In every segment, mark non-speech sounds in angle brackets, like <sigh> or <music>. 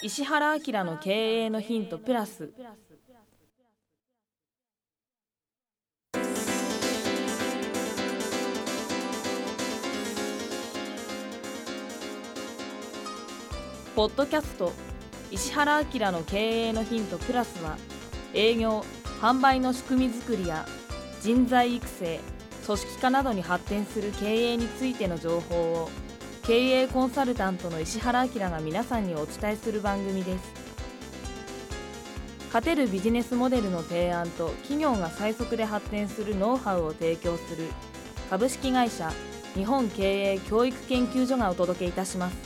石原明の経営のヒントプラス。ポッドキャスト石原明の経営のヒントプラスは営業販売の仕組み作りや人材育成組織化などに発展する経営についての情報を経営コンサルタントの石原明が皆さんにお伝えする番組です。勝てるビジネスモデルの提案と企業が最速で発展するノウハウを提供する株式会社日本経営教育研究所がお届けいたします。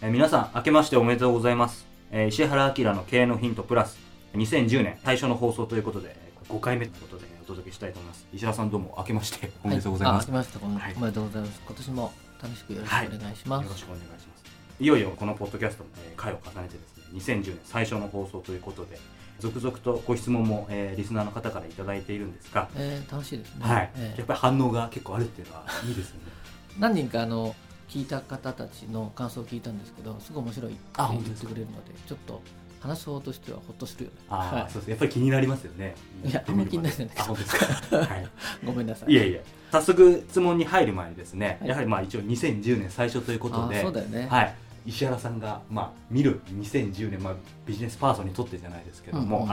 え皆さん明けましておめでとうございます、えー石原明の経営のヒントプラス2010年最初の放送ということで5回目ということでお届けしたいと思います。石原さんどうも明けましておめでとうございます、あ、明けましておめでとうございます。今年も楽しくよろしくお願いします。よろしくお願いします。いよいよこのポッドキャストも、えー回を重ねてですね2010年最初の放送ということで続々とご質問も、えーリスナーの方からいただいているんですが、えー楽しいですね。はい、えー。やっぱり反応が結構あるっていうのはいいですよね。<laughs> 何人かあの聞いた方たちの感想を聞いたんですけど、すごい面白いってあ言ってくれるので、ちょっと話す方としてはほっとするよ。ね。ああ、はい。そうです。やっぱり気になりますよね。いやあんま気にならないあ本当ですか？はい。<laughs> ごめんなさい。いえいえ早速質問に入る前にですね、はい。やはりまあ一応2010年最初ということであそうだよね。はい、石原さんが、まあ、見る2010年、まあ、ビジネスパーソンにとってじゃないですけども、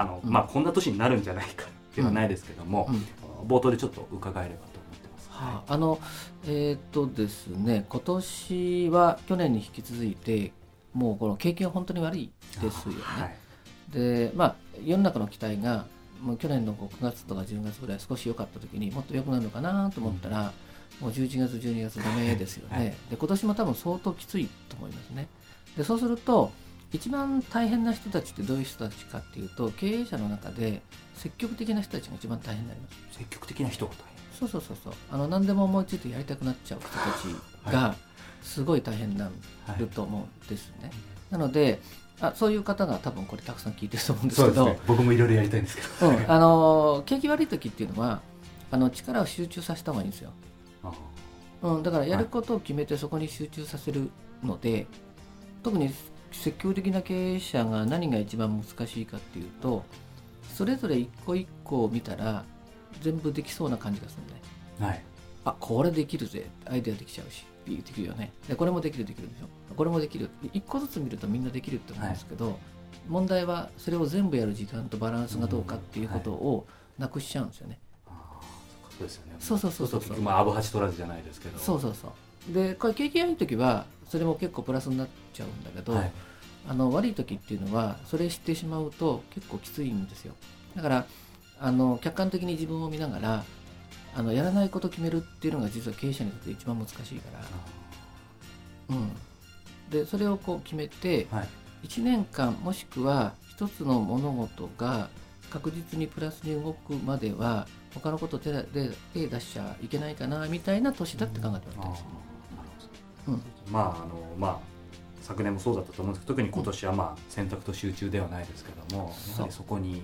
こんな年になるんじゃないかっていうのはないですけども、うん。冒頭でちょっと伺えれば。はあ、あのえーっとですね、今年は去年に引き続いて、もうこの景気が本当に悪いですよね。はい。でまあ世の中の期待がもう去年の9月とか10月ぐらい少し良かった時にもっと良くなるのかなと思ったら、もう11月12月ダメですよね、はい。で今年も多分相当きついと思いますね。でそうすると一番大変な人たちってどういう人たちかっていうと経営者の中で積極的な人たちが一番大変になります。積極的な人そうそうそうそう。あの何でも思いついてやりたくなっちゃう人たちがすごい大変になると思うんですね。なのであそういう方が多分これたくさん聞いてると思うんですけどそうですね。僕もいろいろやりたいんですけど、うん、あの景気悪い時っていうのはあの力を集中させた方がいいんですよ、あ。うん、だからやることを決めてそこに集中させるので、特に積極的な経営者が何が一番難しいかっていうとそれぞれ一個一個を見たら全部できそうな感じがするね。はい。あこれできるぜ。アイデアできちゃうし。できるよね。でこれもできるできるでしょ。これもできる。一個ずつ見るとみんなできるって思うんですけど、問題はそれを全部やる時間とバランスがどうかっていうことをなくしちゃうんですよね、あーそうですよね。そうそうそうそう結局まあアブハチ取らずじゃないですけど。そうそうそうでこれ景気がいい時はそれも結構プラスになっちゃうんだけど、はい。あの悪い時っていうのはそれ知ってしまうと結構きついんですよ。だからあの客観的に自分を見ながらあのやらないことを決めるっていうのが実は経営者にとって一番難しいから、うん、でそれをこう決めてはい。1年間もしくは一つの物事が確実にプラスに動くまでは他のこと手で手出しちゃいけないかなみたいな年だって考えてもらったすよ、あー。なるほど。まああのまあ昨年もそうだったと思うんですけど特に今年はまあ選択と集中ではないですけども、そうやはりそこに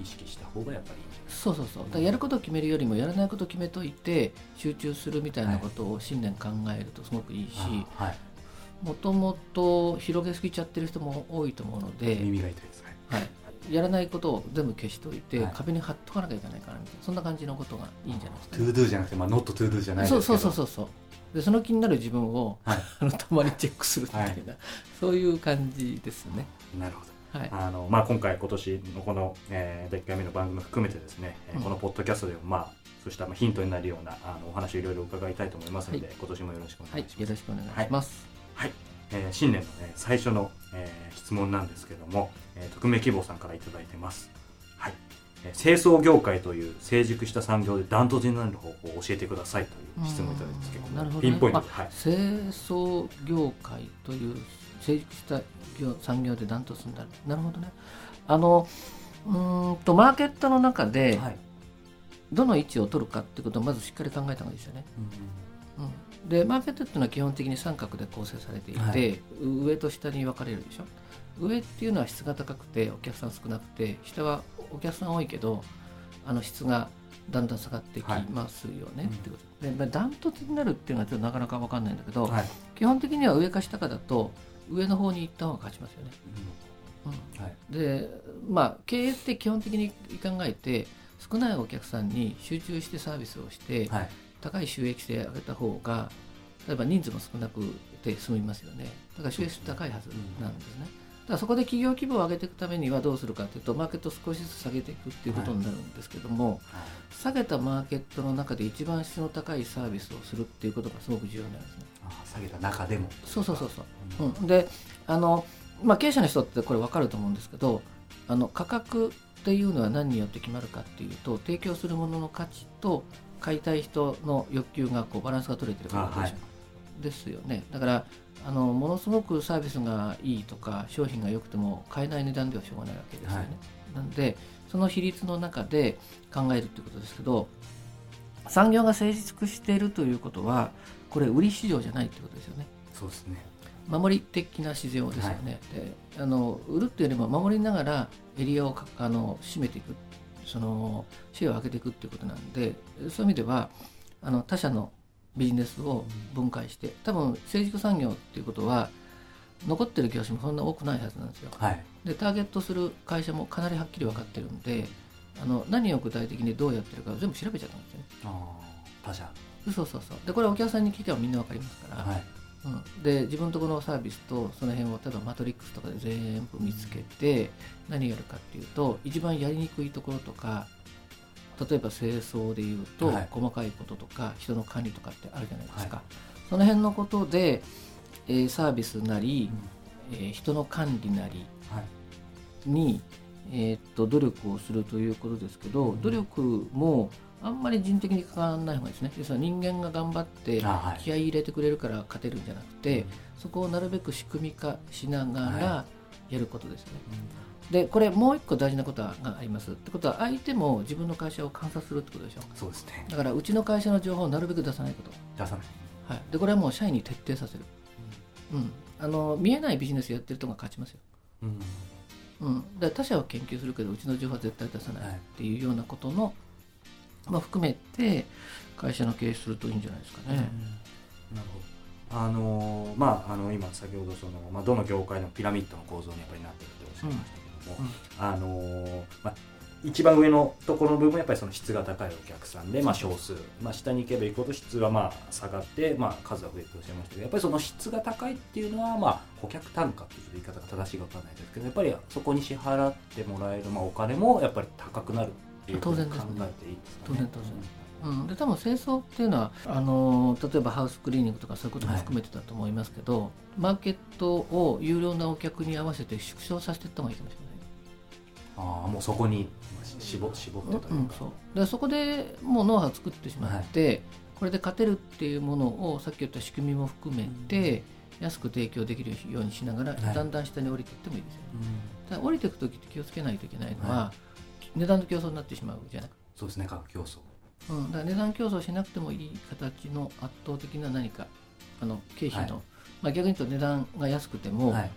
意識した方がやっぱりいいんじゃない？そうそうそう。だやることを決めるよりもやらないことを決めといて集中するみたいなことを新年考えるとすごくいいしあはい。もともと広げすぎちゃってる人も多いと思うので、耳が痛いですね。はい、やらないことを全部消しといて、はい。壁に貼っとかなきゃいけないかなみたいなそんな感じのことがいいんじゃないですかね、 To Do じゃなくてまあ Not To Do じゃないですけどそうそうそうそうそうでその気になる自分をはいあのたまにチェックするみたいな、はいそういう感じですねなるほどはい。あのまあ、今回、今年のこの、えー、第1回目の番組も含めてですね、えん。このポッドキャストでも、まあ、そうしたまあヒントになるようなあのお話をいろいろ伺いたいと思いますので、はい。今年もよろしくおはい願いします。よろしくお願いします、はい。えー新年の、ね、最初の、えー質問なんですけども、えー匿名希望さんからいただいてます。はい。えー清掃業界という成熟した産業でダントツになる方法を教えてくださいという質問をいただいてます。けどうんなるほどね。ピンポイント。で、まはい、清掃業界という成熟した業産業でダントツになる。なるほどね。あのうーんとマーケットの中ではい。どの位置を取るかってことをまずしっかり考えた方がいいですよね、うん、でマーケットっていうのは基本的に三角で構成されていて、はい。上と下に分かれるでしょ。上っていうのは質が高くてお客さん少なくて下はお客さん多いけどあの質がだんだん下がってきますよね、っていうことでまあダントツになるっていうのはちょっとなかなか分かんないんだけど、はい。基本的には上か下かだと上の方に行った方が勝ちますよね。うん。はい。でまあ経営って基本的に考えて少ないお客さんに集中してサービスをして、はい。高い収益性上げた方が例えば人数も少なくて済みますよね。だから収益性高いはずなんですね、だそこで企業規模を上げていくためにはどうするかというとマーケットを少しずつ下げていくっていうことになるんですけども、下げたマーケットの中で一番質の高いサービスをするっていうことがすごく重要なんですね。あ下げた中でも。そうそうそうそう。うん、であの、まあ、経営者の人ってこれ分かると思うんですけどあの価格っていうのは何によって決まるかっていうと提供するものの価値と買いたい人の欲求がこうバランスが取れてるからあはいですよね。だからあのものすごくサービスがいいとか商品が良くても買えない値段ではしょうがないわけですよね、はい。なんでその比率の中で考えるっていうことですけど産業が成熟しているということはこれ売り市場じゃないってことですよね。そうですね。守り的な市場ですよね、であの売るっていうよりも守りながらエリアをかあの占めていくそのシェアを上げていくっていうことなんでそういう意味ではあの他社のビジネスを分解して多分成熟産業っていうことは残ってる業種もそんな多くないはずなんですよ。はい。でターゲットする会社もかなりはっきり分かってるんであの何を具体的にどうやってるか全部調べちゃったんですよね。他社。そうそうそう。でこれお客さんに聞けばみんな分かりますから、はい。うん、で自分のところのサービスとその辺を例えばマトリックスとかで全部見つけて何やるかっていうと一番やりにくいところとか例えば清掃でいうと、はい。細かいこととか人の管理とかってあるじゃないですか、その辺のことで、えーサービスなり、えー人の管理なりはい。に、えーっと努力をするということですけど、努力もあんまり人的に関わらない方がいいですね。要するに人間が頑張って気合い入れてくれるから勝てるんじゃなくて、そこをなるべく仕組み化しながらはやることですね。でこれもう一個大事なことがあります。ってことは相手も自分の会社を観察するってことでしょ。そうですね。だからうちの会社の情報をなるべく出さないこと、出さない。はい、でこれはもう社員に徹底させる、うん、あの見えないビジネスやってる人が勝ちますよ、うん。うん、だから他社は研究するけどうちの情報は絶対出さないっていうようなことの、まあ、含めて会社の経営するといいんじゃないですかね。なるほどあのーまああの今先ほどその、まあ、どの業界のピラミッドの構造にやっぱりなってるっておっしゃいましたけども、あのーまあ一番上のところの部分はやっぱりその質が高いお客さんで、まあ、少数、まあ、下に行けば行くほど質はまあ下がって、まあ、数は増えておっしゃいましたけどやっぱりその質が高いっていうのは、まあ、顧客単価っていう言い方が正しいか分かんないですけどやっぱりそこに支払ってもらえる、まあ、お金もやっぱり高くなるっていうふうに考えていいですかね。当然当然うん、で多分清掃っていうのはあの例えばハウスクリーニングとかそういうことも含めてだと思いますけど、マーケットを有料なお客に合わせて縮小させていった方がいいかもしれない。ああもうそこに絞絞ってというか、うんそう。でそこでもうノウハウを作ってしまって、これで勝てるっていうものをさっき言った仕組みも含めて、安く提供できるようにしながら、はい。だんだん下に降りていってもいいですよね。うん。ただ降りていく時って気をつけないといけないのは、は値段の競争になってしまうじゃない。そうですね価格競争うん、だから値段競争しなくてもいい形の圧倒的な何かあの経費の、はい。まあ、逆に言うと値段が安くても、はい、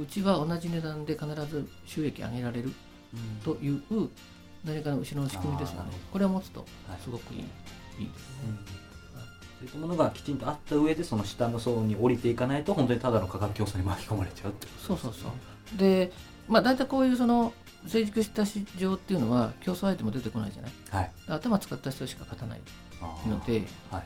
うちは同じ値段で必ず収益上げられるという何かの後ろの仕組みですよね。これを持つとはい。すごくいい,、いいですね、そういったものがきちんとあった上でその下の層に降りていかないと本当にただの価格競争に巻き込まれちゃうってことそうそうそうでまあ大体こういうその成熟した市場っていうのは競争相手も出てこないじゃない？はい。頭使った人しか勝たないのではい。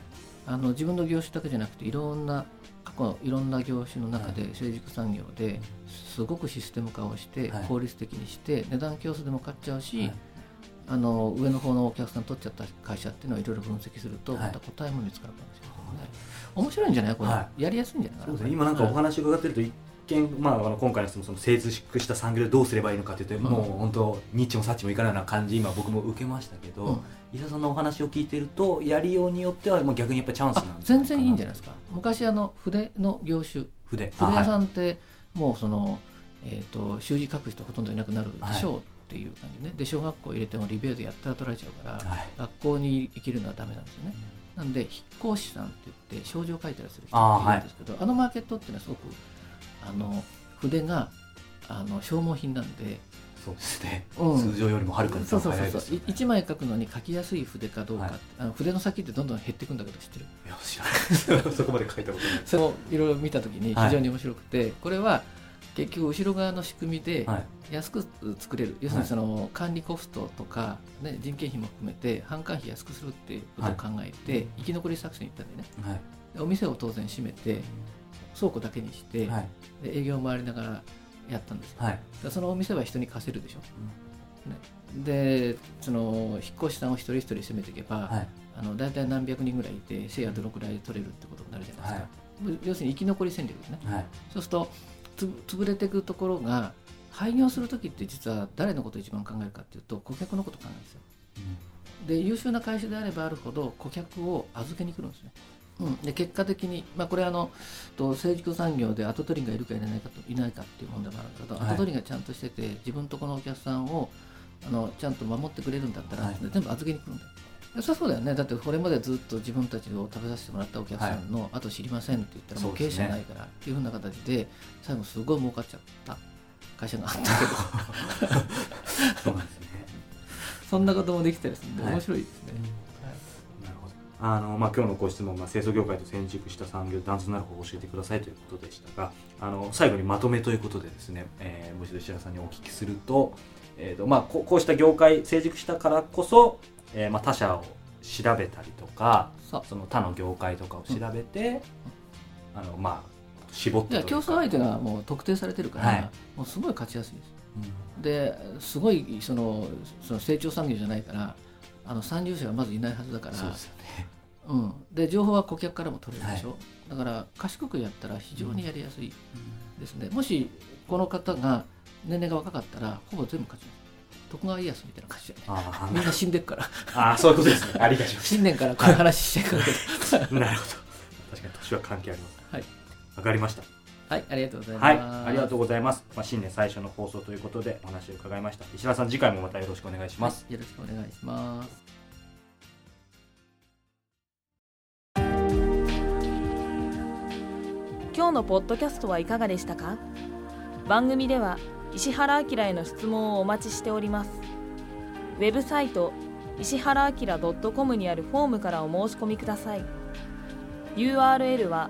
あの自分の業種だけじゃなくていろんな過去いろんな業種の中で成熟産業ですごくシステム化をしてはい。効率的にして値段競争でも勝っちゃうし、はい。あの上の方のお客さん取っちゃった会社っていうのをいろいろ分析するとはい。また答えも見つかるかもしれない。ね、面白いんじゃない？これ、はやりやすいんじゃない？かなそうですね。今なんかお話伺ってると一見、まあ、あの今回のそのその成熟した産業でどうすればいいのかというと、うん。もう本当ニッチもサッチもいかないような感じ今僕も受けましたけど、うん。伊沢さんのお話を聞いてるとやりようによってはもう逆にやっぱチャンスあなん全然いいんじゃないいですか。昔あの筆の業種。筆。筆屋さんんってもうその、えー、と習字書く人ほとんどいなくなるでしょうっていう感じね、で小学校入れてもリベートやったら取られちゃうから、はい。学校に生きるのはダメなんですよね。なんで引っ越しさんって言って症状書いたりする人あーっているんですけどあ,、のマーケットっていうのはすごくあの筆があの消耗品なんで。そうですね、うん。通常よりもはるかにそうそう早そそう。いうですよね。1枚書くのに書きやすい筆かどうかはい。あの筆の先ってどんどん減っていくんだけど知ってる？いや知らない。<laughs> そこまで書いたことない。それをいろいろ見た時に非常に面白くて、これは結局後ろ側の仕組みではい。安く作れる、要するにその管理コストとか、ね、人件費も含めて販管費安くするっていうことを考えて、生き残り作戦に行ったんでね。はい。でお店を当然閉めて倉庫だけにして、はい。で営業を回りながらやったんですよ。はい。でそのお店は人に貸せるでしょ、ね、でその引っ越しさんを一人一人攻めていけば、はい。あの大体何百人ぐらいいてシェアどのくらい取れるってことになるじゃないですか、は要するに生き残り戦略ですね。はい。そうするとつ潰れていくところが廃業する時って実は誰のことを一番考えるかっていうと顧客のことを考えるんですよ。で優秀な会社であればあるほど顧客を預けに来るんですね、うん、で結果的に、まあ、これはあのと成熟産業で後取りがいるかいないかといないかっていう問題もあるんだけど、はい。後取りがちゃんとしてて自分とこのお客さんをあのちゃんと守ってくれるんだったら、はい。全部預けに来るんだよ。でそりゃそうだよね。だってこれまでずっと自分たちを食べさせてもらったお客さんの、あと知りませんって言ったらもう経営者ないからっていうふうな形で最後すごい儲かっちゃった会社があったけど。<laughs> そうなんですね。<laughs> そんなこともできたりするんではい。面白いですね、あの、まあ、今日のご質問が清掃業界と成熟した産業ダンスなる方を教えてくださいということでしたがあの最後にまとめということでですね、えー、もう一度石原さんにお聞きすると,、えーとまあ、ここうした業界成熟したからこそ、えーまあ、他社を調べたりとかその他の業界とかを調べて、あのまあ絞って競争相手がもう特定されてるから、はい。もうすごい勝ちやすいです。うん。ですごいそのその成長産業じゃないからあの参入者がまずいないはずだから。そうですよね。うん、で情報は顧客からも取れるでしょ、だから賢くやったら非常にやりやすいですね、もしこの方が年齢が若かったらほぼ全部勝ちます。徳川家康みたいな感じであみんな死んでっから。ああそういうことですね。ありがとうございます。新年からこの話しちゃうけど <laughs> なるほど。確かに年は関係あります。はい、わかりましたはい、ありがとうございますはい、ありがとうございます。まあ、新年最初の放送ということでお話を伺いました。石原さん、次回もまたよろしくお願いします。はいよろしくお願いします今日のポッドキャストはいかがでしたか？番組では石原明への質問をお待ちしておりますウェブサイト石原明 .com にあるフォームからお申し込みください URL は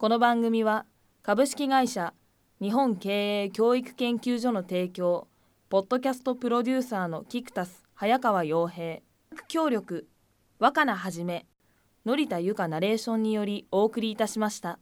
この番組は株式会社日本経営教育研究所の提供ポッドキャストプロデューサーのキクタス早川洋平協力若菜はじめ、則田由香ナレーションによりお送りいたしました。